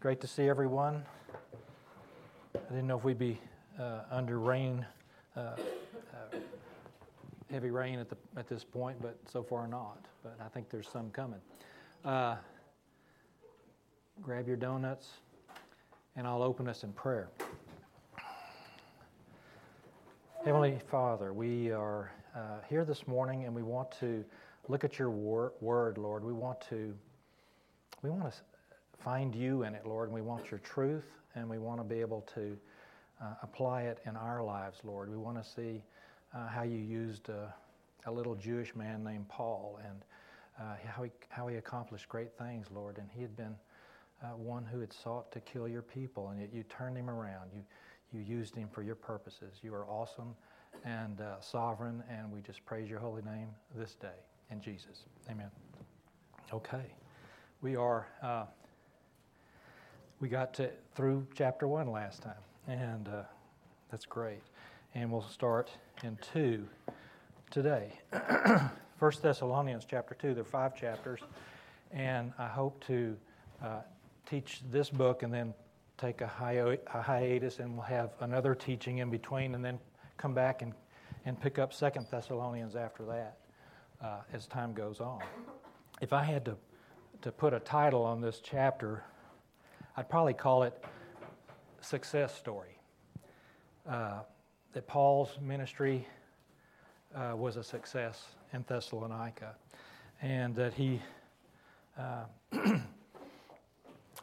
Great to see everyone. I didn't know if we'd be uh, under rain, uh, uh, heavy rain at, the, at this point, but so far not. But I think there's some coming. Uh, grab your donuts, and I'll open us in prayer. Heavenly Father, we are uh, here this morning, and we want to look at your wor- word, Lord. We want to we want to find you in it, Lord, and we want your truth, and we want to be able to uh, apply it in our lives, Lord. We want to see uh, how you used uh, a little Jewish man named Paul and uh, how, he, how he accomplished great things, Lord. And he had been uh, one who had sought to kill your people, and yet you turned him around. You, you used him for your purposes. You are awesome and uh, sovereign, and we just praise your holy name this day in Jesus. Amen. Okay. We are we got to, through chapter one last time, and uh, that's great. And we'll start in two today. First Thessalonians chapter two. There are five chapters, and I hope to uh, teach this book and then take a, hi- a, hiatus, and we'll have another teaching in between, and then come back and, and pick up Second Thessalonians after that uh, as time goes on. If I had to to put a title on this chapter, I'd probably call it success story. Uh, that Paul's ministry uh, was a success in Thessalonica, and that he uh,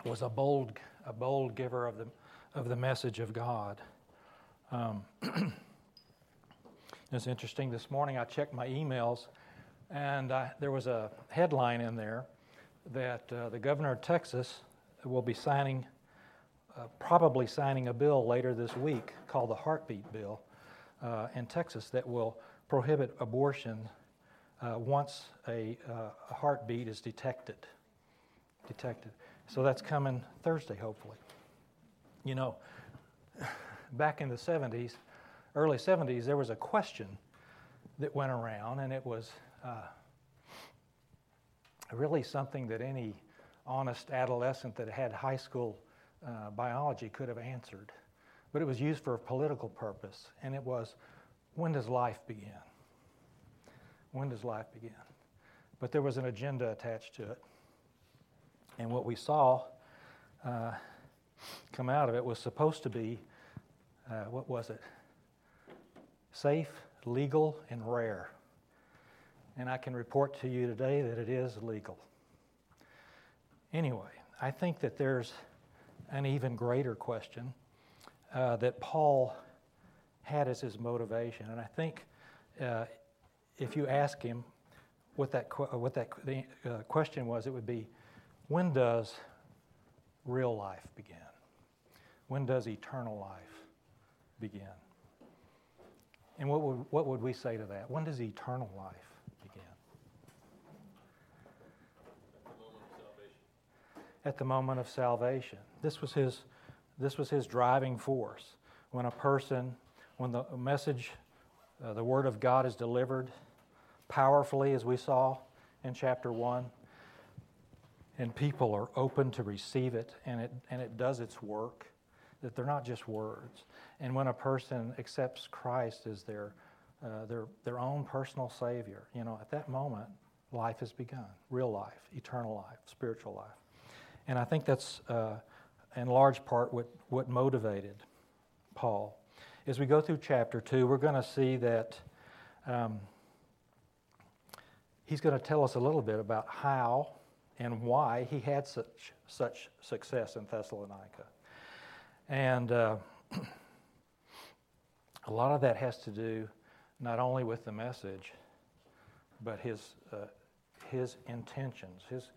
was a bold, a bold giver of the of the message of God. Um, it's interesting. This morning I checked my emails, and I, there was a headline in there that uh, the governor of Texas will be signing, uh, probably signing a bill later this week called the Heartbeat Bill uh, in Texas that will prohibit abortion uh, once a, uh, a, heartbeat is detected. Detected. So that's coming Thursday, hopefully. You know, back in the 70s, early 70s, there was a question that went around, and it was uh, really something that any honest adolescent that had high school uh, biology could have answered. But it was used for a political purpose, and it was when does life begin? When does life begin? But there was an agenda attached to it. And what we saw uh, come out of it was supposed to be uh, what was it? Safe, legal, and rare. And I can report to you today that it is legal. Anyway, I think that there's an even greater question uh, that Paul had as his motivation. And I think uh, if you ask him what that, what that the, uh, question was, it would be when does real life begin? When does eternal life begin? And what would, what would we say to that? When does eternal life at the moment of salvation. This was his, this was his driving force. When a person, when the message, uh, the Word of God is delivered powerfully, as we saw in chapter 1, and people are open to receive it, and it, and it does its work, that they're not just words. And when a person accepts Christ as their, uh, their, their own personal Savior, you know, at that moment, life has begun real life, eternal life, spiritual life. And I think that's uh, in large part what, what motivated Paul. As we go through chapter 2, we're going to see that um, he's going to tell us a little bit about how and why he had such, such success in Thessalonica. And uh, a lot of that has to do not only with the message, but his, uh, his intentions, his,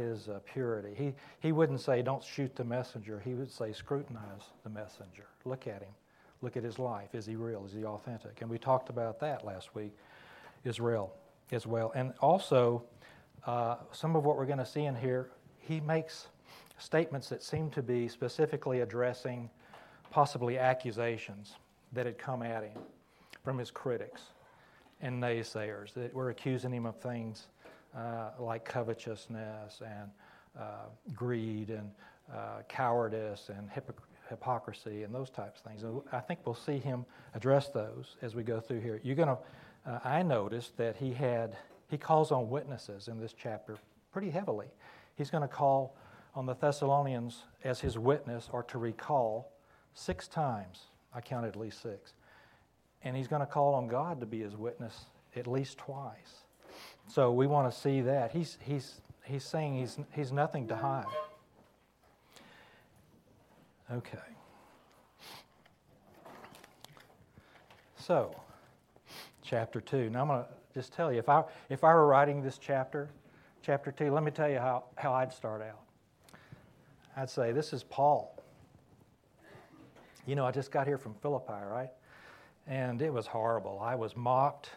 his uh, purity. He, he wouldn't say, don't shoot the messenger. He would say, scrutinize the messenger. Look at him. Look at his life. Is he real? Is he authentic? And we talked about that last week as well. As well. And also, uh, some of what we're going to see in here, he makes statements that seem to be specifically addressing possibly accusations that had come at him from his critics and naysayers that were accusing him of things uh, like covetousness and uh, greed and uh, cowardice and hypocrisy and those types of things. I think we'll see him address those as we go through here. You're going to. Uh, I noticed that he had he calls on witnesses in this chapter pretty heavily. He's going to call on the Thessalonians as his witness or to recall six times. I counted at least six. And he's going to call on God to be his witness at least twice. So we want to see that. He's, he's, he's saying he's, he's nothing to hide. Okay. So, chapter 2. Now I'm going to just tell you if I, if I were writing this chapter, chapter 2, let me tell you how, how I'd start out. I'd say, This is Paul. You know, I just got here from Philippi, right? And it was horrible. I was mocked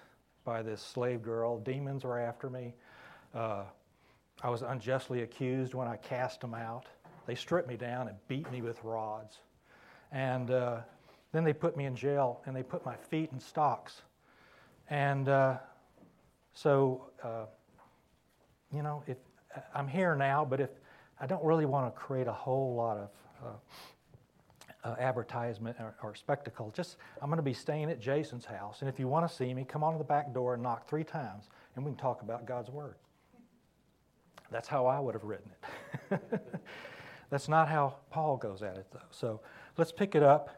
by this slave girl. Demons were after me. Uh, I was unjustly accused when I cast them out. They stripped me down and beat me with rods. And uh, then they put me in jail and they put my feet in stocks. And uh, so, uh, you know, if I'm here now, but if I don't really want to create a whole lot of uh, advertisement or, or, spectacle. Just, I'm going to be staying at Jason's house, and if you want to see me, come on to the back door and knock three times, and we can talk about God's Word. That's how I would have written it. That's not how Paul goes at it, though. So let's pick it up,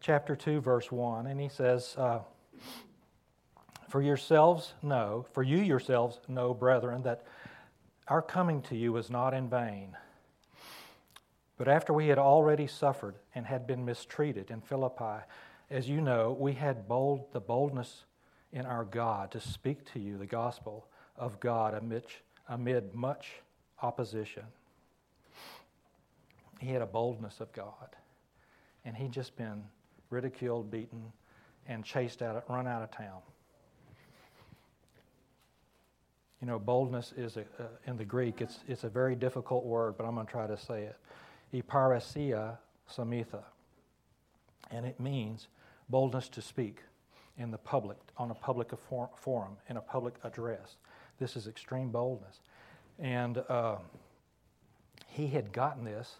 chapter 2, verse 1, and he says, uh, For yourselves know, for you yourselves know, brethren, that our coming to you was not in vain. But after we had already suffered and had been mistreated in Philippi, as you know, we had bold, the boldness in our God to speak to you the gospel of God amid, amid much opposition. He had a boldness of God, and he'd just been ridiculed, beaten, and chased out, run out of town. You know, boldness is a, uh, in the Greek. It's it's a very difficult word, but I'm going to try to say it iparasia samitha. And it means boldness to speak in the public, on a public forum, in a public address. This is extreme boldness. And uh, he had gotten this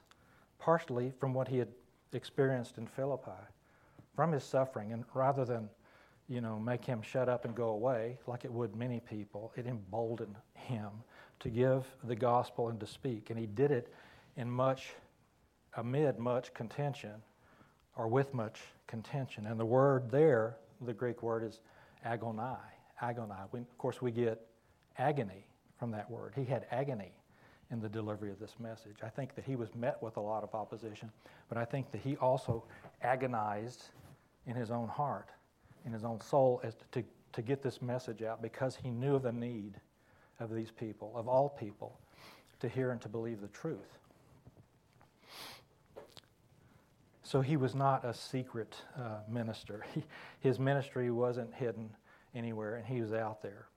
partially from what he had experienced in Philippi, from his suffering. And rather than, you know, make him shut up and go away, like it would many people, it emboldened him to give the gospel and to speak. And he did it in much amid much contention or with much contention. And the word there, the Greek word is agonai. Agonai. We, of course, we get agony from that word. He had agony in the delivery of this message. I think that he was met with a lot of opposition, but I think that he also agonized in his own heart, in his own soul, as to, to get this message out because he knew the need of these people, of all people, to hear and to believe the truth. So he was not a secret uh, minister. He, his ministry wasn't hidden anywhere, and he was out there.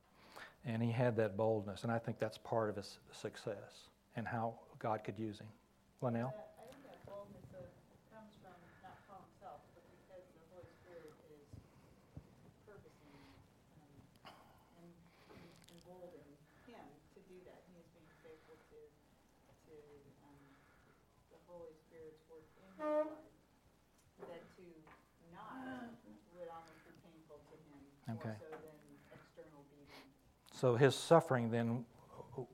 And he had that boldness, and I think that's part of his success and how God could use him. Linnell? Okay. So his suffering then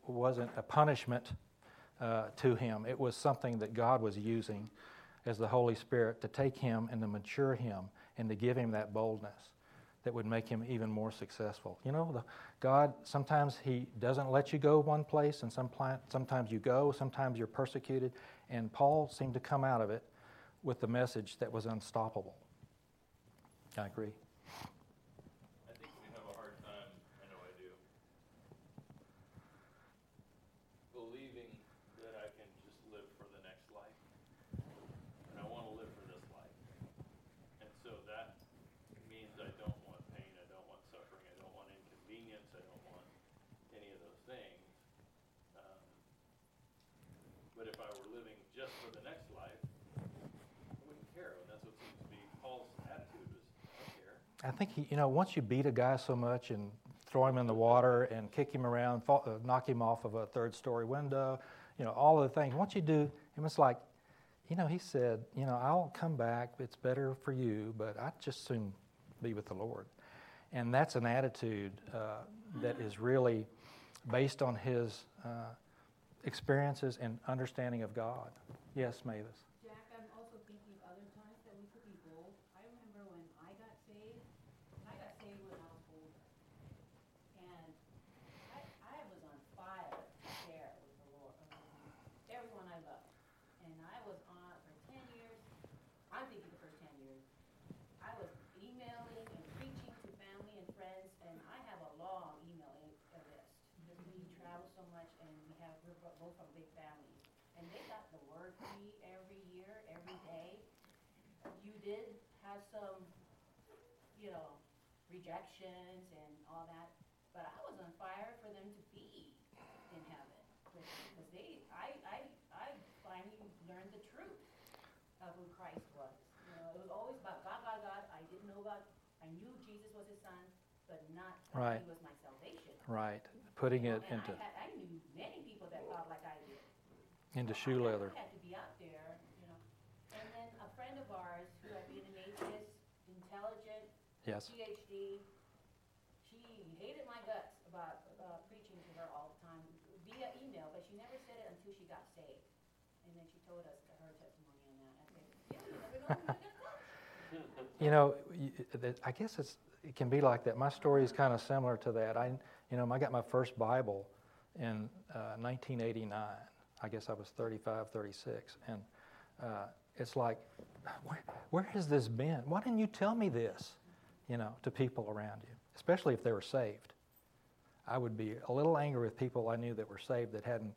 wasn't a punishment uh, to him. It was something that God was using as the Holy Spirit to take him and to mature him and to give him that boldness that would make him even more successful. You know, the, God, sometimes He doesn't let you go one place, and some plant, sometimes you go, sometimes you're persecuted. And Paul seemed to come out of it with the message that was unstoppable. I agree. I think he, you know, once you beat a guy so much and throw him in the water and kick him around, fall, uh, knock him off of a third story window, you know, all of the things. Once you do, and it's like, you know, he said, you know, I'll come back. It's better for you, but I'd just soon be with the Lord. And that's an attitude uh, that is really based on his uh, experiences and understanding of God. Yes, Mavis. Rejections and all that. But I was on fire for them to be in heaven because they, I, I, I finally learned the truth of who Christ was. You know, it was always about God, God, God. I didn't know about. I knew Jesus was His Son, but not right. He was my salvation. Right, putting it into. I, had, I, knew many people that thought like I did. Into shoe leather. I had out there, you know. And then a friend of ours who had been an atheist, intelligent, yes. PhD, hated my guts about uh, preaching to her all the time via email, but she never said it until she got saved. And then she told us her testimony on that. I said, yeah, you know You know, I guess it's, it can be like that. My story is kind of similar to that. I, you know, I got my first Bible in uh, 1989. I guess I was 35, 36. And uh, it's like, where, where has this been? Why didn't you tell me this, you know, to people around you? especially if they were saved. I would be a little angry with people I knew that were saved that hadn't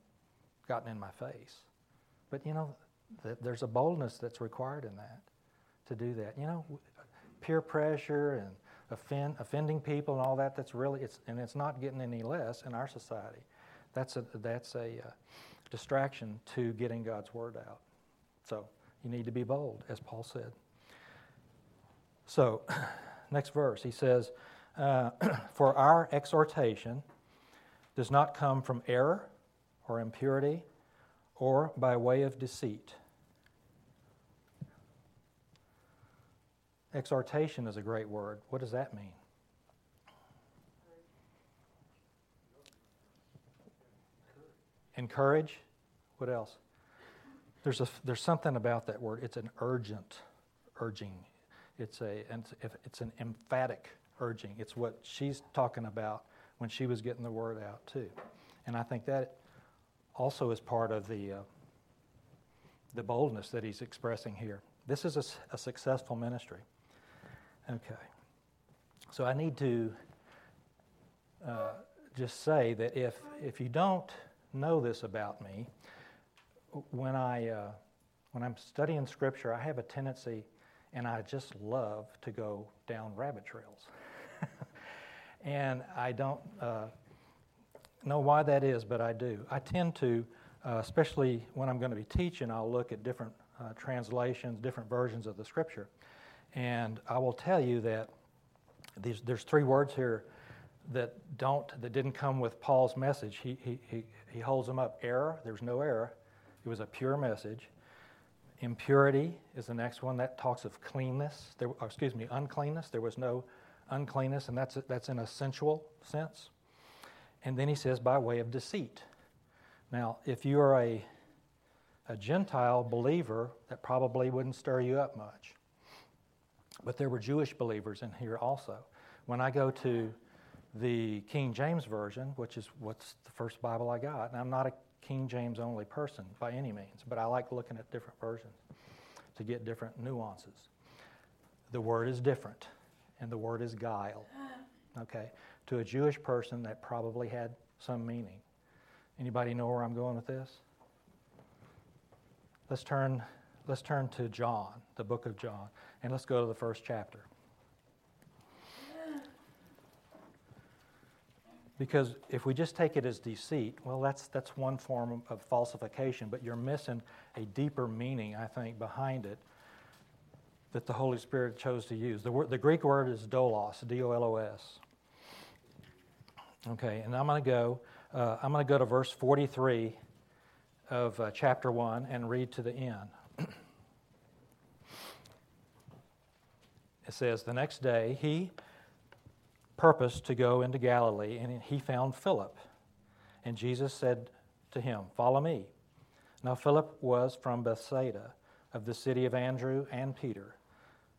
gotten in my face. But you know, there's a boldness that's required in that to do that. You know, peer pressure and offend, offending people and all that. That's really it's and it's not getting any less in our society. That's a that's a uh, distraction to getting God's word out. So you need to be bold, as Paul said. So, next verse, he says. Uh, for our exhortation does not come from error or impurity or by way of deceit. Exhortation is a great word. What does that mean? Encourage. What else? There's, a, there's something about that word. It's an urgent urging. It's, a, it's an emphatic urging. It's what she's talking about when she was getting the word out, too. And I think that also is part of the, uh, the boldness that he's expressing here. This is a, a successful ministry. Okay. So I need to uh, just say that if, if you don't know this about me, when, I, uh, when I'm studying Scripture, I have a tendency, and I just love to go down rabbit trails. and I don't uh, know why that is, but I do. I tend to, uh, especially when I'm going to be teaching, I'll look at different uh, translations, different versions of the scripture. And I will tell you that these, there's three words here that don't that didn't come with Paul's message. He, he, he, he holds them up. Error, there's no error. It was a pure message. Impurity is the next one that talks of cleanness. There, uh, excuse me, uncleanness. There was no uncleanness, and that's, that's in a sensual sense. And then he says, by way of deceit. Now, if you are a, a Gentile believer, that probably wouldn't stir you up much. But there were Jewish believers in here also. When I go to the King James Version, which is what's the first Bible I got, and I'm not a King James only person by any means, but I like looking at different versions to get different nuances. The word is different and the word is guile. Okay? To a Jewish person, that probably had some meaning. Anybody know where I'm going with this? Let's turn, let's turn to John, the book of John, and let's go to the first chapter. Because if we just take it as deceit, well, that's, that's one form of falsification, but you're missing a deeper meaning, I think, behind it that the Holy Spirit chose to use. The, word, the Greek word is dolos, D O L O S. Okay, and I'm going to go. Uh, I'm going to go to verse 43 of uh, chapter 1 and read to the end. it says, The next day he purposed to go into Galilee, and he found Philip. And Jesus said to him, Follow me. Now Philip was from Bethsaida, of the city of Andrew and Peter.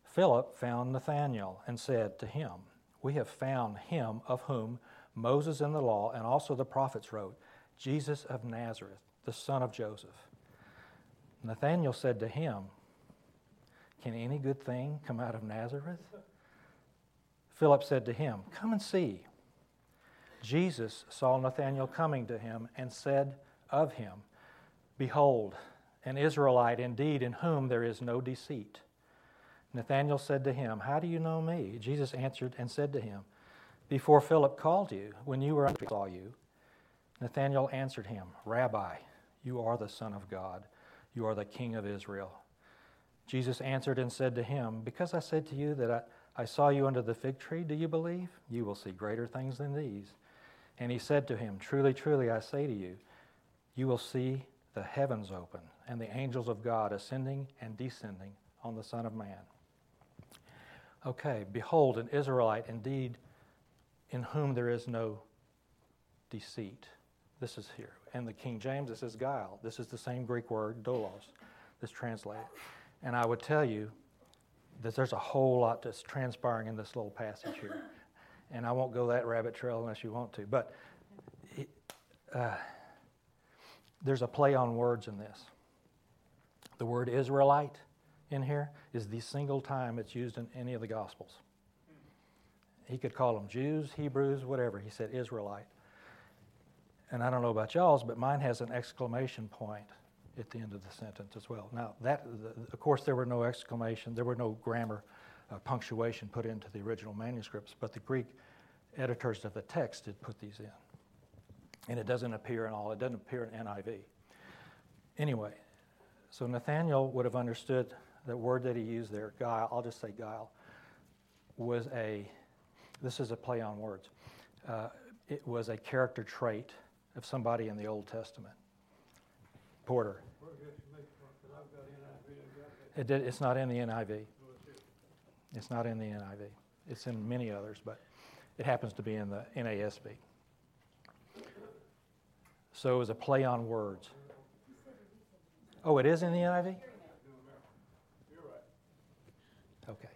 Philip found Nathanael and said to him, We have found him of whom Moses in the law and also the prophets wrote, Jesus of Nazareth, the son of Joseph. Nathanael said to him, Can any good thing come out of Nazareth? Philip said to him, Come and see. Jesus saw Nathanael coming to him and said of him, Behold, an Israelite indeed in whom there is no deceit. Nathanael said to him, How do you know me? Jesus answered and said to him, Before Philip called you, when you were I saw you. Nathanael answered him, Rabbi, you are the Son of God. You are the King of Israel. Jesus answered and said to him, Because I said to you that I, I saw you under the fig tree, do you believe? You will see greater things than these. And he said to him, Truly, truly, I say to you, you will see the heavens open and the angels of God ascending and descending on the Son of Man. Okay, behold, an Israelite indeed in whom there is no deceit. This is here. And the King James, this is guile. This is the same Greek word, dolos, this translated. And I would tell you there's a whole lot that's transpiring in this little passage here. And I won't go that rabbit trail unless you want to. But it, uh, there's a play on words in this. The word Israelite in here is the single time it's used in any of the Gospels. He could call them Jews, Hebrews, whatever. He said Israelite. And I don't know about y'all's, but mine has an exclamation point at the end of the sentence as well. Now, that, of course, there were no exclamation, there were no grammar uh, punctuation put into the original manuscripts, but the Greek editors of the text did put these in. And it doesn't appear in all, it doesn't appear in NIV. Anyway, so Nathanael would have understood that word that he used there, guile, I'll just say guile, was a, this is a play on words. Uh, it was a character trait of somebody in the Old Testament. Porter. It did, it's not in the NIV. It's not in the NIV. It's in many others, but it happens to be in the NASB. So it was a play on words. Oh, it is in the NIV? Okay.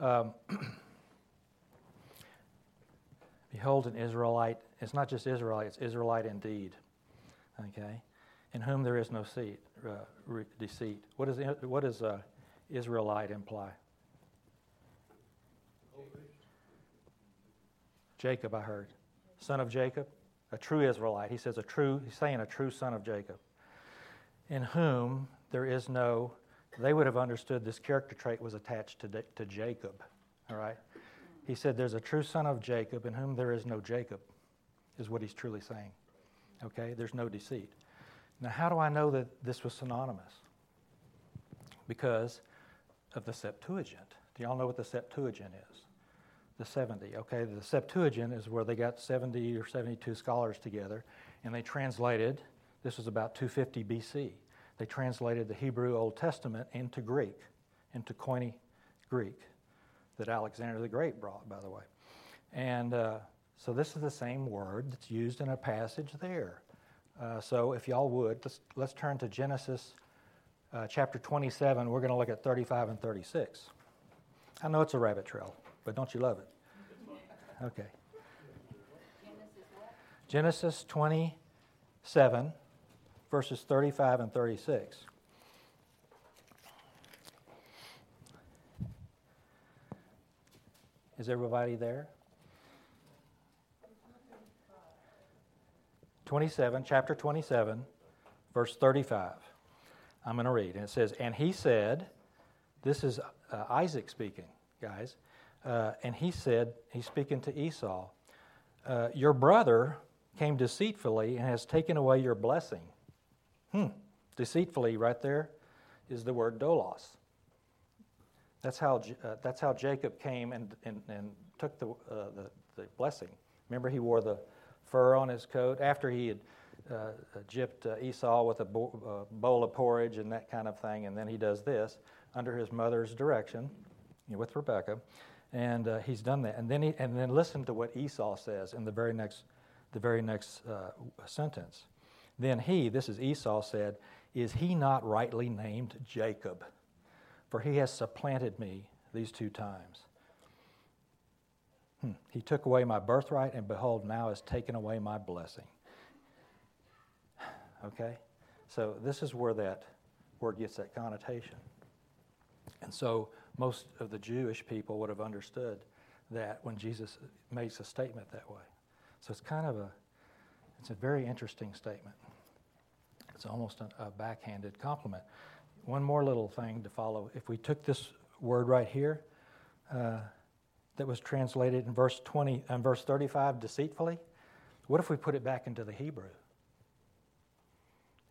Um, Behold, an Israelite. It's not just Israelite, it's Israelite indeed. Okay? In whom there is no seat, uh, re- deceit. What, does uh, Israelite imply? Jacob, I heard. Son of Jacob, a true Israelite. He says a true, he's saying a true son of Jacob. In whom there is no, they would have understood this character trait was attached to, to Jacob. All right? He said there's a true son of Jacob in whom there is no Jacob, is what he's truly saying. Okay? There's no deceit. Now, how do I know that this was synonymous? Because of the Septuagint. Do y'all know what the Septuagint is? the 70. Okay, the Septuagint is where they got 70 or 72 scholars together and they translated, this was about 250 BC, they translated the Hebrew Old Testament into Greek, into Koine Greek that Alexander the Great brought, by the way. And uh, so this is the same word that's used in a passage there. Uh, so if y'all would, let's, let's turn to Genesis uh, chapter 27. We're going to look at 35 and 36. I know it's a rabbit trail but don't you love it? Okay. Genesis 27, verses 35 and 36. Is everybody there? 27, chapter 27, verse 35. I'm going to read. And it says, And he said, This is uh, Isaac speaking, guys. Uh, and he said, he's speaking to Esau, uh, Your brother came deceitfully and has taken away your blessing. Hmm. Deceitfully, right there, is the word dolos. That's how, uh, that's how Jacob came and, and, and took the, uh, the, the, blessing. Remember, he wore the fur on his coat after he had uh, gypped uh, Esau with a bo- bowl of porridge and that kind of thing, and then he does this under his mother's direction you know, with Rebecca, and uh, he's done that. And then he, and then listen to what Esau says in the very next the very next uh, sentence. Then he, this is Esau, said, Is he not rightly named Jacob? For he has supplanted me these two times. Hmm. He took away my birthright, and behold, now has taken away my blessing. Okay? So this is where that word gets that connotation. And so most of the Jewish people would have understood that when Jesus makes a statement that way. So it's kind of a, it's a very interesting statement. It's almost a, a backhanded compliment. One more little thing to follow. If we took this word right here, uh, that was translated in verse 20 and verse 35 deceitfully, what if we put it back into the Hebrew?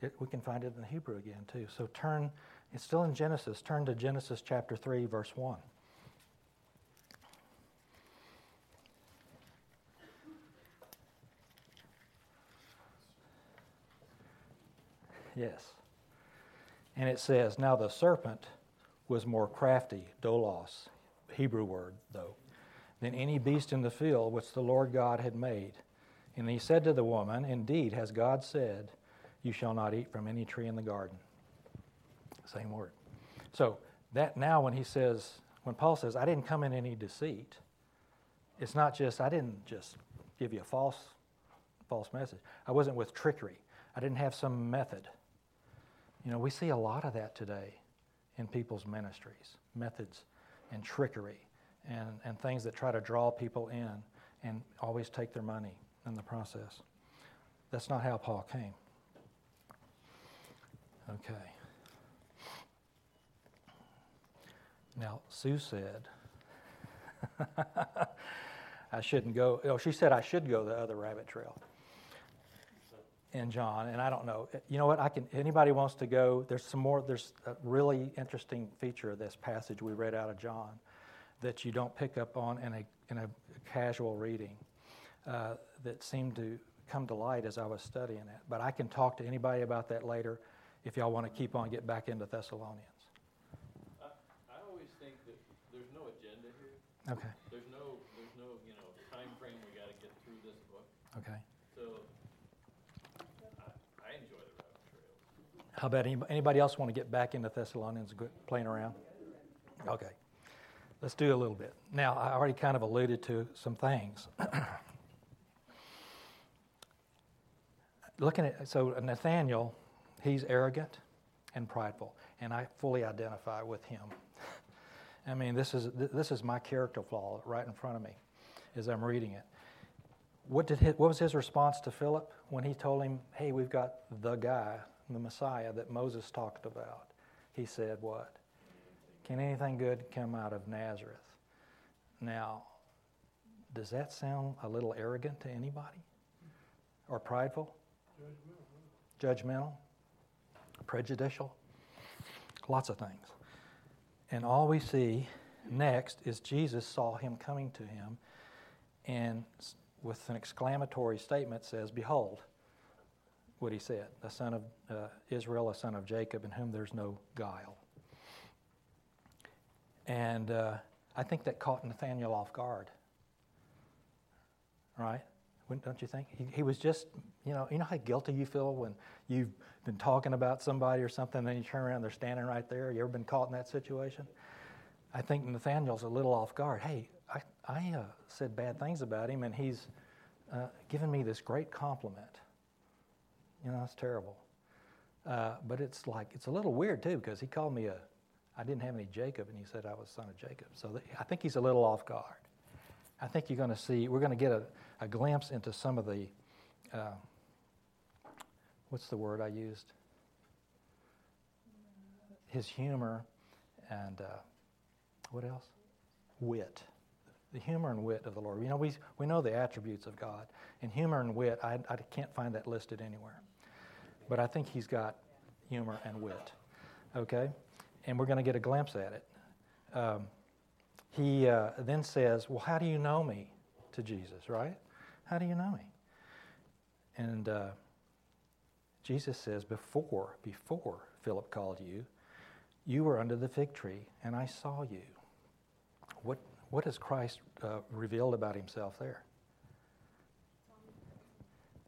It, we can find it in the Hebrew again too. So turn, it's still in Genesis. Turn to Genesis chapter 3, verse 1. Yes. And it says, Now the serpent was more crafty, dolos, Hebrew word, though, than any beast in the field which the Lord God had made. And he said to the woman, Indeed, has God said, You shall not eat from any tree in the garden. Same word. So that now when he says, when Paul says, I didn't come in any deceit, it's not just, I didn't just give you a false, false message. I wasn't with trickery. I didn't have some method. You know, we see a lot of that today in people's ministries methods and trickery and, and things that try to draw people in and always take their money in the process. That's not how Paul came. Okay. Now, Sue said, I shouldn't go. Oh, she said I should go the other rabbit trail in John, and I don't know. You know what? I can. Anybody wants to go? There's some more. There's a really interesting feature of this passage we read out of John that you don't pick up on in a in a casual reading uh, that seemed to come to light as I was studying it. But I can talk to anybody about that later if y'all want to keep on get back into Thessalonians. I, I always think that there's no agenda here. Okay. There's no there's no you know time frame we got to get through this book. Okay. So I, I enjoy the rabbit trails. How about anybody, anybody else want to get back into Thessalonians, playing around? Okay, let's do a little bit. Now, I already kind of alluded to some things. Looking at, so Nathanael, he's arrogant and prideful, and I fully identify with him. I mean, this is, this is my character flaw right in front of me as I'm reading it. What, did his, what was his response to Philip when he told him, hey, we've got the guy, the Messiah that Moses talked about? He said, what? Can anything good come out of Nazareth? Now, does that sound a little arrogant to anybody? Or prideful? Judgmental? Prejudicial? Lots of things. And all we see next is Jesus saw him coming to him and with an exclamatory statement says, Behold, what he said, a son of uh, Israel, a son of Jacob, in whom there's no guile. And uh, I think that caught Nathanael off guard. Right? Don't you think? He, he, was just, you know, you know how guilty you feel when you've been talking about somebody or something, and then you turn around, and they're standing right there. You ever been caught in that situation? I think Nathanael's a little off guard. Hey, I, I uh, said bad things about him, and he's uh, given me this great compliment. You know, that's terrible. Uh, but it's like, it's a little weird too, because he called me a, I didn't have any Jacob, and he said I was son of Jacob. So th- I think he's a little off guard. I think you're going to see, we're going to get a, a glimpse into some of the, uh, what's the word I used? His humor and uh, what else? Wit. The humor and wit of the Lord. You know, we, we know the attributes of God. And humor and wit, I, I can't find that listed anywhere. But I think he's got humor and wit. Okay? And we're going to get a glimpse at it. Um, he uh, then says, Well, how do you know me? to Jesus, right? How do you know me? And uh, Jesus says, before, before Philip called you, you were under the fig tree, and I saw you. What, what has Christ uh, revealed about himself there?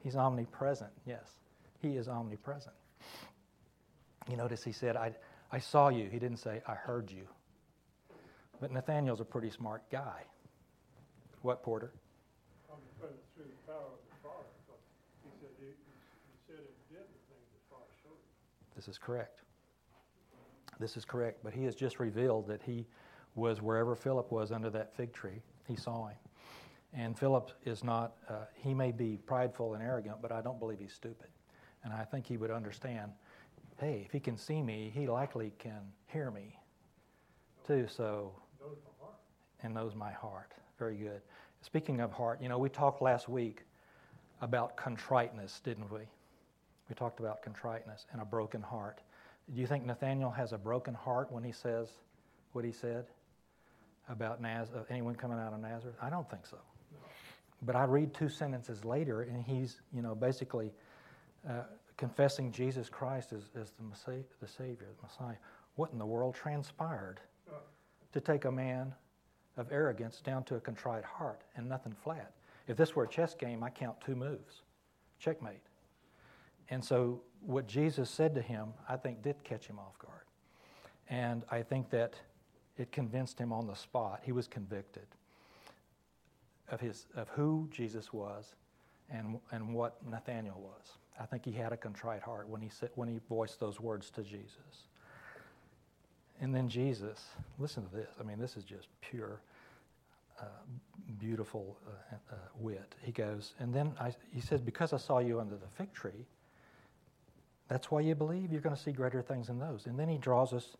He's omnipresent, yes. He is omnipresent. You notice he said, I, I saw you. He didn't say, I heard you. But Nathanael's a pretty smart guy. What, Porter? Omnipresent through the power of the Father, but he said he, he said it did the things the Father showed him. This is correct. This is correct. But he has just revealed that he was wherever Philip was under that fig tree. He saw him. And Philip is not, uh, he may be prideful and arrogant, but I don't believe he's stupid. And I think he would understand hey, if he can see me, he likely can hear me too. So, Knows my heart. and knows my heart. Very good. Speaking of heart, you know, we talked last week about contriteness, didn't we? We talked about contriteness and a broken heart. Do you think Nathanael has a broken heart when he says what he said about Naz- uh, anyone coming out of Nazareth? I don't think so. But I read two sentences later, and he's, you know, basically uh, confessing Jesus Christ as, as the, the Savior, the Messiah. What in the world transpired to take a man of arrogance down to a contrite heart and nothing flat? If this were a chess game, I count two moves. Checkmate. And so, what Jesus said to him, I think, did catch him off guard. And I think that it convinced him on the spot. He was convicted of, his, of who Jesus was and, and what Nathanael was. I think he had a contrite heart when he, said, when he voiced those words to Jesus. And then Jesus, listen to this. I mean, this is just pure, uh, beautiful uh, uh, wit. He goes, and then I, he says, Because I saw you under the fig tree, that's why you believe you're going to see greater things than those. And then he draws us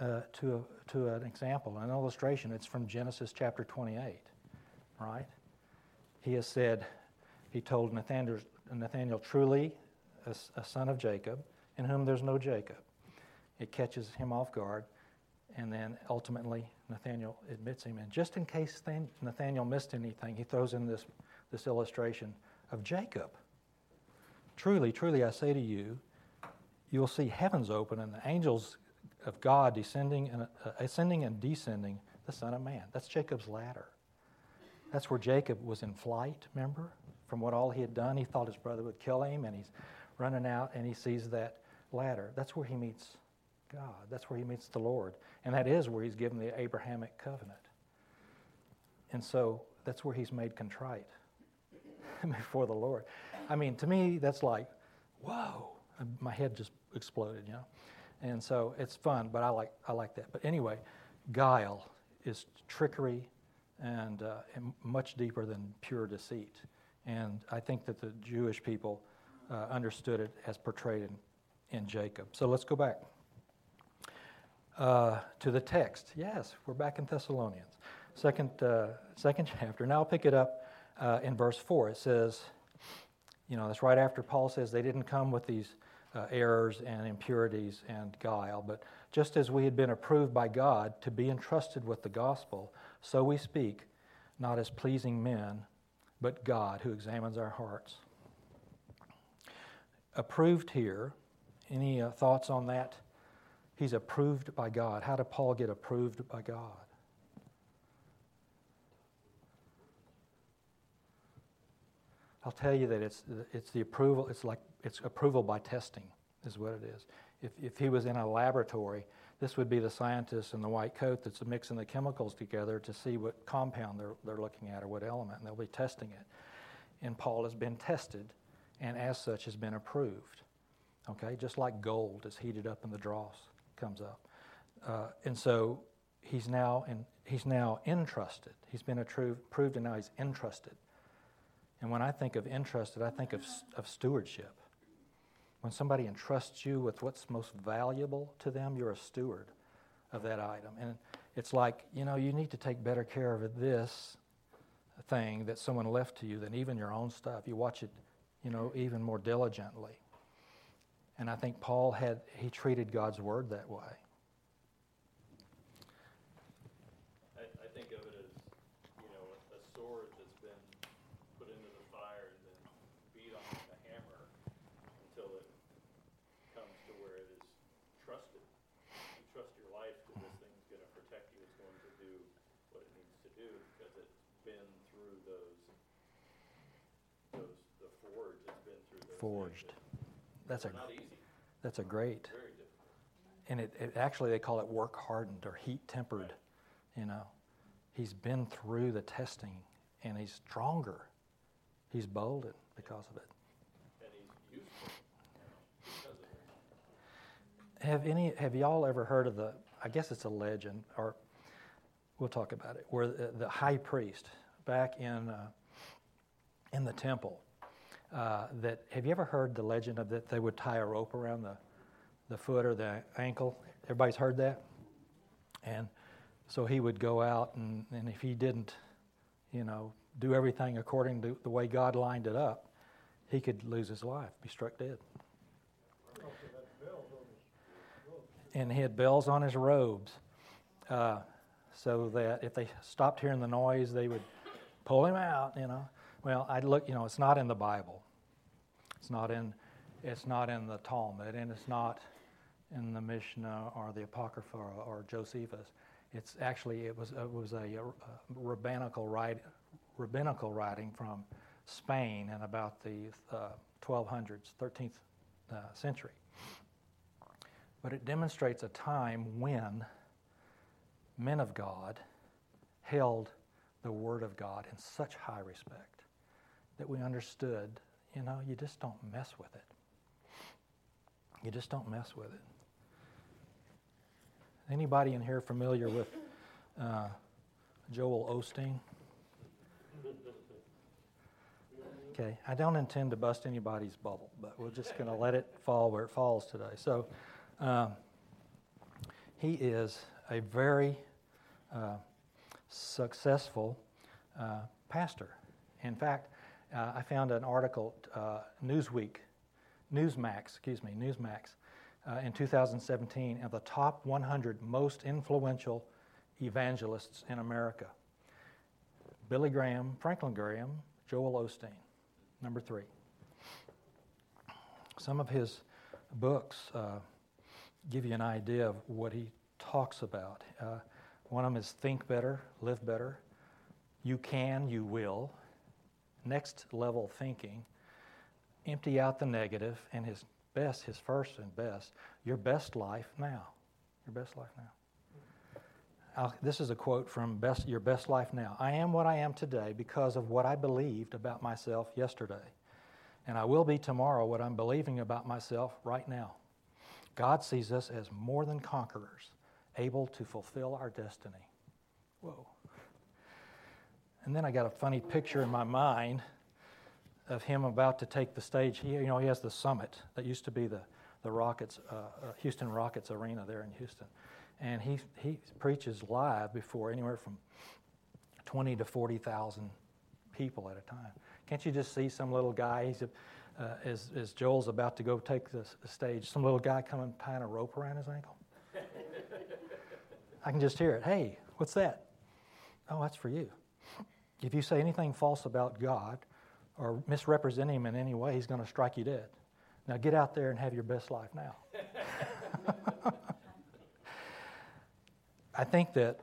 uh, to, a, to an example, an illustration. It's from Genesis chapter 28, right? He has said, he told Nathanael, Nathanael truly a, a son of Jacob, in whom there's no Jacob. It catches him off guard, and then ultimately Nathanael admits him. And just in case Nathanael missed anything, he throws in this, this illustration of Jacob. Truly, truly, I say to you, you'll see heavens open and the angels of God descending and uh, ascending and descending the Son of Man. That's Jacob's ladder. That's where Jacob was in flight, remember? From what all he had done, he thought his brother would kill him, and he's running out and he sees that ladder. That's where he meets God. That's where he meets the Lord. And that is where he's given the Abrahamic covenant. And so that's where he's made contrite before the Lord. I mean, to me, that's like, whoa. My head just exploded, you know? And so it's fun, but I like, I like that. But anyway, guile is trickery and, uh, and much deeper than pure deceit. And I think that the Jewish people uh, understood it as portrayed in, in Jacob. So let's go back uh, to the text. Yes, we're back in Thessalonians, second, uh, second chapter. Now I'll pick it up uh, in verse 4. It says, you know, that's right after Paul says they didn't come with these uh, errors and impurities and guile, but just as we had been approved by God to be entrusted with the gospel, so we speak, not as pleasing men, but God who examines our hearts. Approved here, any uh, thoughts on that? He's approved by God. How did Paul get approved by God? I'll tell you that it's, it's the approval, it's like it's approval by testing, is what it is. If, if he was in a laboratory, this would be the scientist in the white coat that's mixing the chemicals together to see what compound they're, they're looking at or what element, and they'll be testing it. And Paul has been tested, and as such has been approved. Okay, just like gold is heated up in the dross comes up. Uh, and so he's now, in, he's now entrusted. He's been approved, and now he's entrusted. And when I think of entrusted, I think of, of stewardship. When somebody entrusts you with what's most valuable to them, you're a steward of that item. And it's like, you know, you need to take better care of this thing that someone left to you than even your own stuff. You watch it, you know, even more diligently. And I think Paul had, he treated God's word that way. I, I think of it as, you know, a, a sword that's been put into the fire and then beat on with a hammer until it too, because it's been through those, those, the forge, it's been through those. things Forged. That's a are Not easy, that's a great. And it, it actually they call it work hardened or heat tempered. You know, he's been through the testing and he's stronger. He's bolden because of it. And he's useful, because of it. Have any have y'all ever heard of the? I guess it's a legend, or we'll talk about it. Where the, the high priest back in uh, in the temple, uh, that have you ever heard the legend of that they would tie a rope around the the foot or the ankle? Everybody's heard that, and so he would go out, and, and if he didn't, you know, do everything according to the way God lined it up, he could lose his life, be struck dead. And he had bells on his robes, uh, so that if they stopped hearing the noise, they would pull him out. You know. Well, I look. You know, it's not in the Bible. It's not in. It's not in the Talmud, and it's not in the Mishnah or the Apocrypha or, Josephus. It's actually it was it was a, a rabbinical write, rabbinical writing from Spain in about the uh, 1200s, 13th uh, century but it demonstrates a time when men of God held the Word of God in such high respect that we understood, you know, you just don't mess with it. You just don't mess with it. Anybody in here familiar with uh, Joel Osteen? Okay, I don't intend to bust anybody's bubble, but we're just going to let it fall where it falls today. So, um, he is a very uh, successful uh, pastor. In fact, uh, I found an article, uh, Newsweek, Newsmax, excuse me, Newsmax, uh, in 2017 of the top 100 most influential evangelists in America. Billy Graham, Franklin Graham, Joel Osteen, number three. Some of his books uh, give you an idea of what he talks about. Uh, one of them is Think Better, Live Better. You can, you will. Next level thinking. Empty out the negative, and his best, his first and best, your best life now. Your best life now. I'll, this is a quote from best, Your Best Life Now. I am what I am today because of what I believed about myself yesterday. And I will be tomorrow what I'm believing about myself right now. God sees us as more than conquerors, able to fulfill our destiny. Whoa. And then I got a funny picture in my mind of him about to take the stage. He, you know, he has the summit that used to be the, the Rockets, uh, uh, Houston Rockets arena there in Houston. And he, he preaches live before anywhere from 20 to 40,000 people at a time. Can't you just see some little guy? He's a, uh, as, as Joel's about to go take the, the stage, some little guy coming tying a rope around his ankle. I can just hear it. Hey, what's that? Oh, that's for you. If you say anything false about God or misrepresent Him in any way, He's going to strike you dead. Now get out there and have your best life now. I think that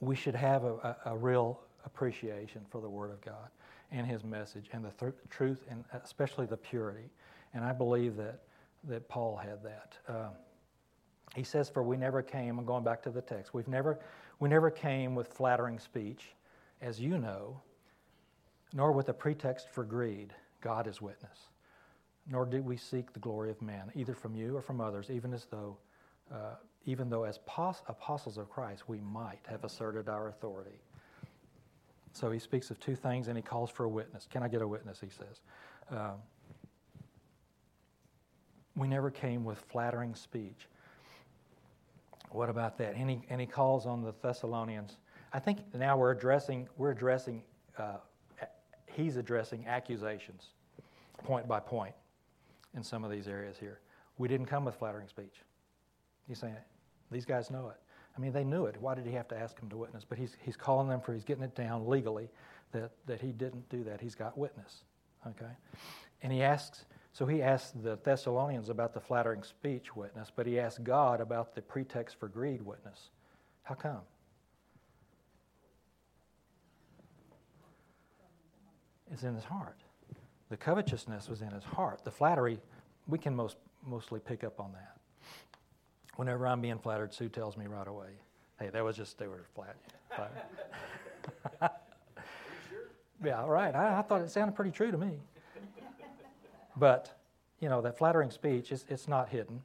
we should have a, a, a, real appreciation for the Word of God and His message and the th- truth and especially the purity. And I believe that, that Paul had that. Um, he says, For we never came, I'm going back to the text, we've never, we never came with flattering speech, as you know, nor with a pretext for greed. God is witness. Nor do we seek the glory of man, either from you or from others, even as though, uh, even though as pos- apostles of Christ, we might have asserted our authority. So he speaks of two things and he calls for a witness. Can I get a witness? He says. Um, we never came with flattering speech. What about that? And he, and he calls on the Thessalonians. I think now we're addressing, we're addressing, uh, he's addressing accusations point by point in some of these areas here. We didn't come with flattering speech. He's saying, these guys know it. I mean, they knew it. Why did he have to ask them to witness? But he's, he's calling them for, he's getting it down legally that, that he didn't do that. He's got witness. Okay? And he asks, so he asks the Thessalonians about the flattering speech witness, but he asks God about the pretext for greed witness. How come? Is in his heart. The covetousness was in his heart. The flattery, we can most, mostly pick up on that. Whenever I'm being flattered, Sue tells me right away, hey, that was just, they were flat. yeah, right. I, I, thought it sounded pretty true to me. But, you know, that flattering speech, it's, it's not hidden.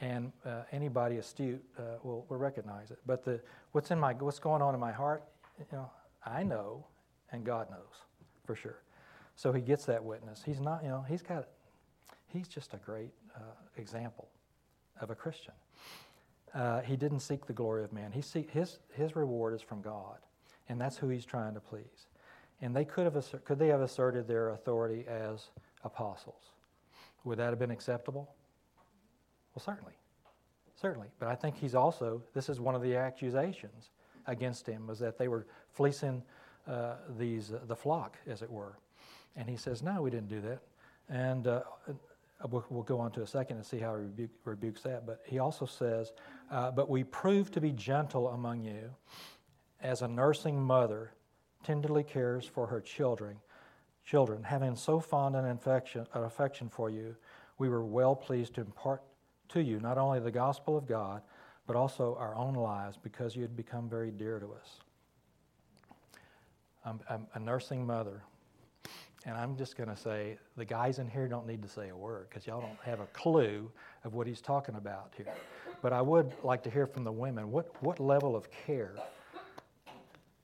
And uh, anybody astute uh, will, will recognize it. But the, what's, in my, what's going on in my heart, you know, I know, and God knows for sure. So he gets that witness. He's not, you know, he's got, he's just a great uh, example of a Christian. Uh, he didn't seek the glory of man. He see, his, his reward is from God, and that's who he's trying to please. And they could have assert, could they have asserted their authority as apostles? Would that have been acceptable? Well, certainly, certainly. But I think he's also this is one of the accusations against him was that they were fleecing uh, these uh, the flock, as it were. And he says, No, we didn't do that. And uh, we'll, we'll, go on to a second and see how he rebuke, rebukes that. But he also says, uh, But we prove to be gentle among you, as a nursing mother tenderly cares for her children. Children, having so fond an affection, an affection for you, we were well pleased to impart to you not only the gospel of God, but also our own lives because you had become very dear to us. I'm, I'm a nursing mother and I'm just going to say the guys in here don't need to say a word because y'all don't have a clue of what he's talking about here. But I would like to hear from the women what, what level of care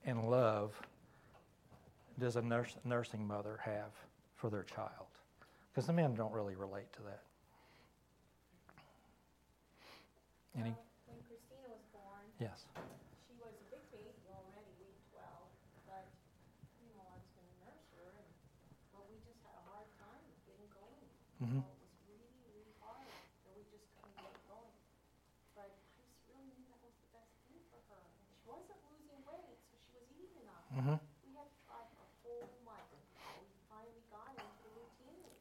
and love does a nurse, nursing mother have for their child? Because the men don't really relate to that. Any? When Christina was born, yes. Mm-hmm. It was really, really hard, and we just couldn't get going. But I just really knew that was the best thing for her. And she wasn't losing weight, so she was eating enough. Mm-hmm. We had try for a whole month we finally got into routine.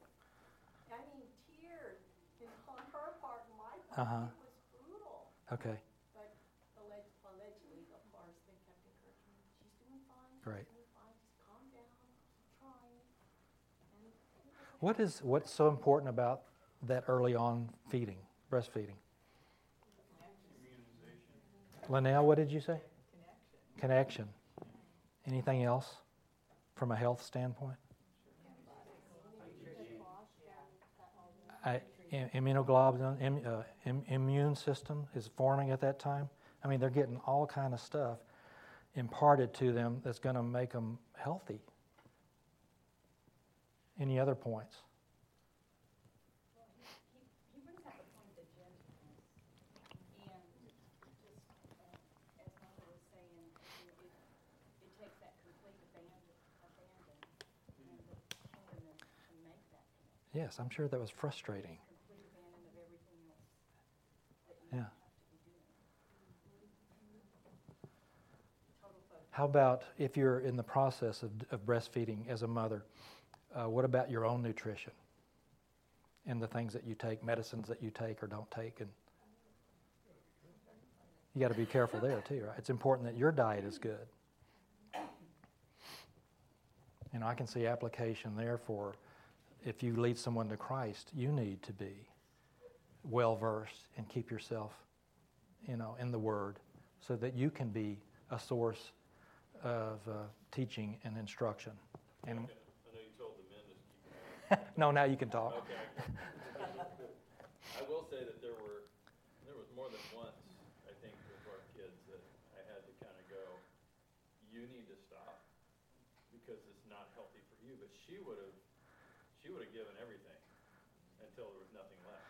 I mean, tears you know, on her part and my part. Uh-huh. It was brutal. Okay. But allegedly, of course, they kept encouraging me. She's doing fine. She's right. Doing What is what's so important about that early on feeding, breastfeeding? Linnell, what did you say? Connection. Connection. Anything else from a health standpoint? I, immunoglobulin, uh, immune system is forming at that time. I mean, they're getting all kind of stuff imparted to them that's going to make them healthy. Any other points? Yes, I'm sure that was frustrating. Yeah. How about if you're in the process of, of breastfeeding as a mother? Uh, what about your own nutrition and the things that you take, medicines that you take or don't take, and you got to be careful there too, right? It's important that your diet is good. You know, I can see application there for if you lead someone to Christ, you need to be well versed and keep yourself, you know, in the Word, so that you can be a source of uh, teaching and instruction. And no, now you can talk. Okay. I will say that there were there was more than once I think with our kids that I had to kind of go, you need to stop because it's not healthy for you. But she would have she would have given everything until there was nothing left.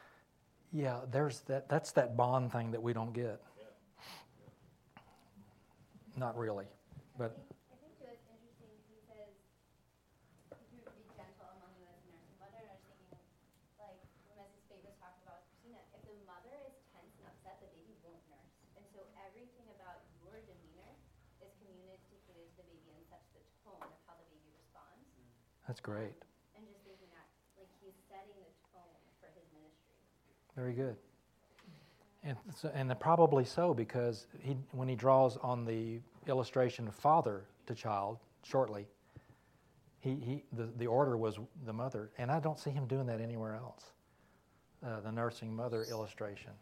Yeah, there's that. That's that bond thing that we don't get. Yeah. Not really, but That's great. And just thinking that, like, he's setting the tone for his ministry. Very good. And, so, and probably so because he, when he draws on the illustration of father to child shortly, He, he, the, the order was the mother, and I don't see him doing that anywhere else. Uh, the nursing mother illustration.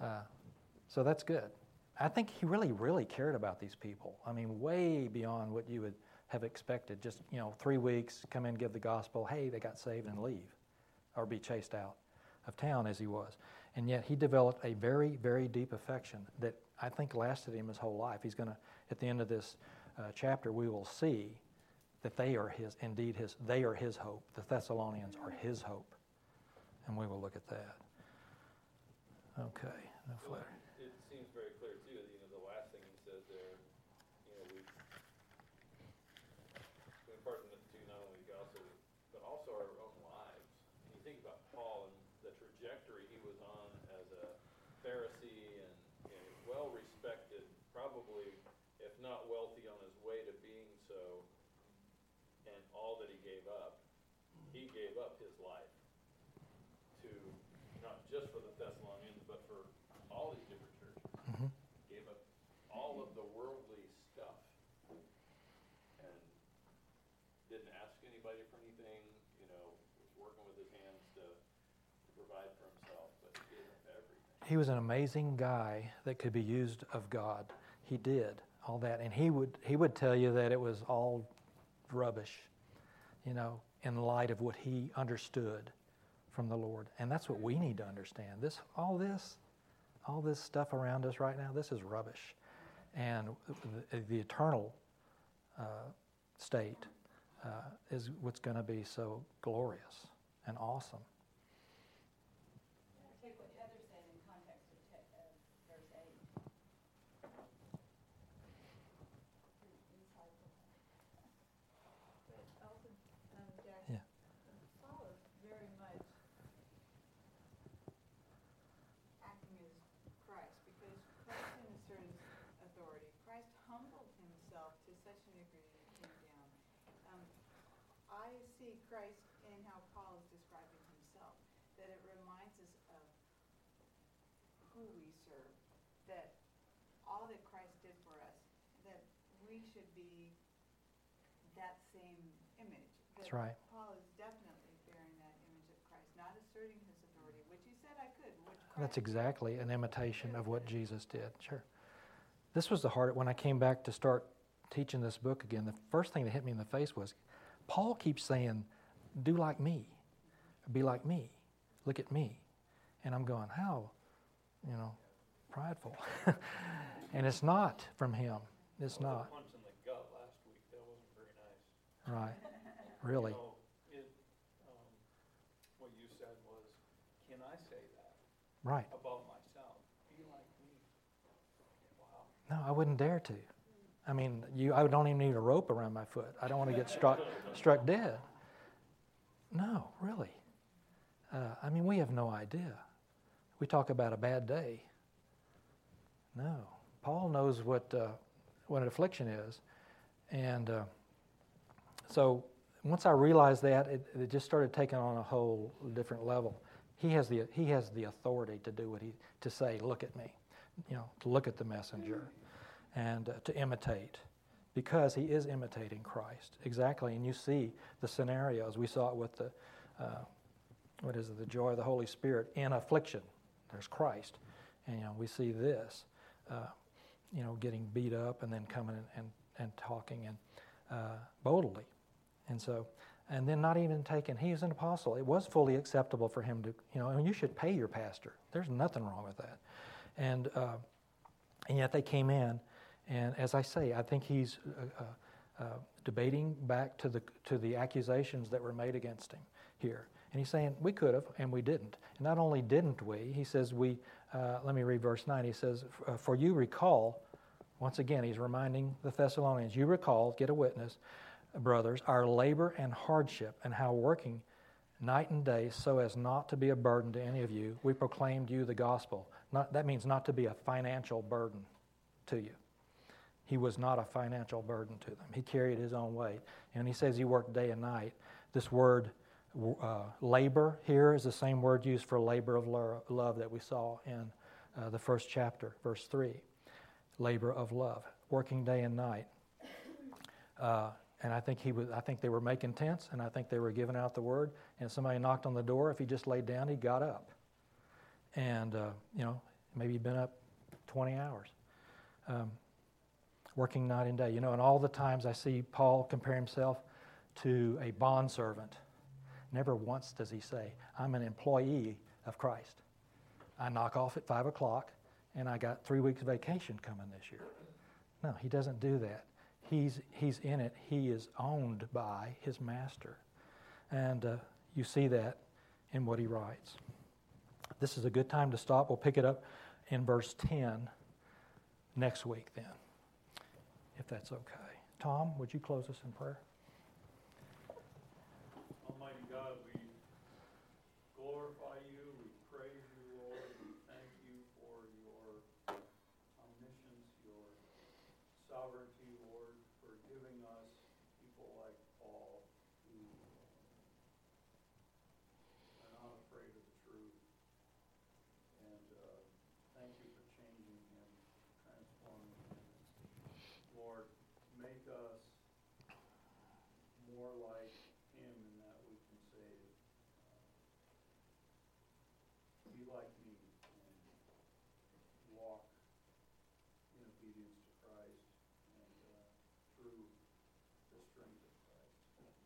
Uh, so that's good. I think he really, really cared about these people. I mean, way beyond what you would have expected. Just, you know, three weeks, come in, give the gospel, hey, they got saved and leave, or be chased out of town as he was. And yet he developed a very, very deep affection that I think lasted him his whole life. He's going to, at the end of this uh, chapter, we will see that they are his, indeed his, they are his hope. The Thessalonians are his hope. And we will look at that. Okay, no flatter. It seems very clear too, that, you know, the last thing he says there, you know, we, we impart to not only the gospel, but also our own lives. And you think about Paul and the trajectory he was on as a Pharisee and, and well respected, probably, if not wealthy, on his way to being so, and all that he gave up. He gave up his life to, not just for the Thessalonians, but for all these different churches. Mhm. Gave up all of the worldly stuff. And didn't ask anybody for anything, you know, was working with his hands to, to provide for himself, but he gave up everything. He was an amazing guy that could be used of God. He did all that, and he would he would tell you that it was all rubbish, you know, in light of what he understood from the Lord. And that's what we need to understand. This all this, all this stuff around us right now, this is rubbish, and the, the eternal uh, state uh, is what's going to be so glorious and awesome. Take what Heather said in context of te- of verse eight. Elton, um, Jack. Yeah. Paul is very much acting as Christ, because Christ demonstrated authority. Christ humbled himself to such a degree that he came down. Um, I see Christ in how Paul is describing himself, that it reminds us of who we serve, that all that Christ did for us, that we should be that same image. That's right. Paul is definitely bearing that image of Christ, not asserting his authority, which he said I could, which That's exactly an imitation of what Jesus did. Sure. This was the hard when I came back to start teaching this book again. The first thing that hit me in the face was Paul keeps saying, "Do like me, be like me, look at me," and I'm going, "How, you know, prideful." and it's not from him. It's not Punch in the gut last week, that wasn't very nice. right. Really. So it, um, what you said was, can I say that Right. about myself? Be like me. Wow. No, I wouldn't dare to. I mean, you, I don't even need a rope around my foot. I don't want to get struck, struck dead. No, really. Uh, I mean, we have no idea. We talk about a bad day. No, Paul knows what uh, what an affliction is, and uh, so once I realized that, it, it just started taking on a whole different level. He has the he has the authority to do what he to say. Look at me, you know, to look at the messenger, and uh, to imitate, because he is imitating Christ exactly. And you see the scenarios. We saw it with the uh, what is it? The joy of the Holy Spirit in affliction. There's Christ, and you know we see this, uh, you know, getting beat up and then coming and and, and talking and uh, boldly, and so and then not even taking. He was an apostle. It was fully acceptable for him to, you know, and you should pay your pastor. There's nothing wrong with that, and uh, and yet they came in, and as I say, I think he's uh, uh, uh, debating back to the to the accusations that were made against him here. And he's saying, we could have, and we didn't. And not only didn't we, he says, we, uh, let me read verse 9. He says, uh, For you recall, once again, he's reminding the Thessalonians, you recall, get a witness, brothers, our labor and hardship, and how working night and day so as not to be a burden to any of you, we proclaimed you the gospel. Not, that means not to be a financial burden to you. He was not a financial burden to them. He carried his own weight. And he says he worked day and night. This word uh, labor here is the same word used for labor of love that we saw in uh, the first chapter, verse 3. Labor of love, working day and night. Uh, And I think he was. I think they were making tents, and I think they were giving out the word. And somebody knocked on the door. If he just laid down, he got up. And uh, you know, maybe he'd been up 20 hours, um, working night and day. You know, and all the times I see Paul compare himself to a bondservant. Never once does he say, "I'm an employee of Christ." I knock off at five o'clock, and I got three weeks vacation coming this year. No, he doesn't do that. He's, he's in it. He is owned by his master. And uh, you see that in what he writes. This is a good time to stop. We'll pick it up in verse 10 next week, then, if that's okay. Tom, would you close us in prayer? Almighty God, we glorify you, we praise you, Lord, we thank you for your omniscience, your sovereignty, Lord, for giving us people like Paul who are not afraid of the truth. And uh, thank you for changing him, transforming him. Lord, make us more like him in that we can say, uh, be like me and walk in obedience to Christ and uh, through the strength of Christ.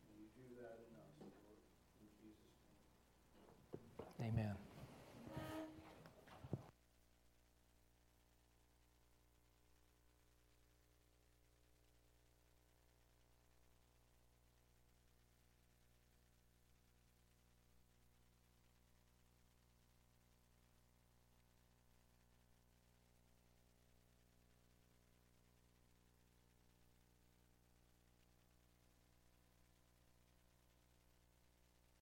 May you do that in us, Lord, in Jesus' name. Amen.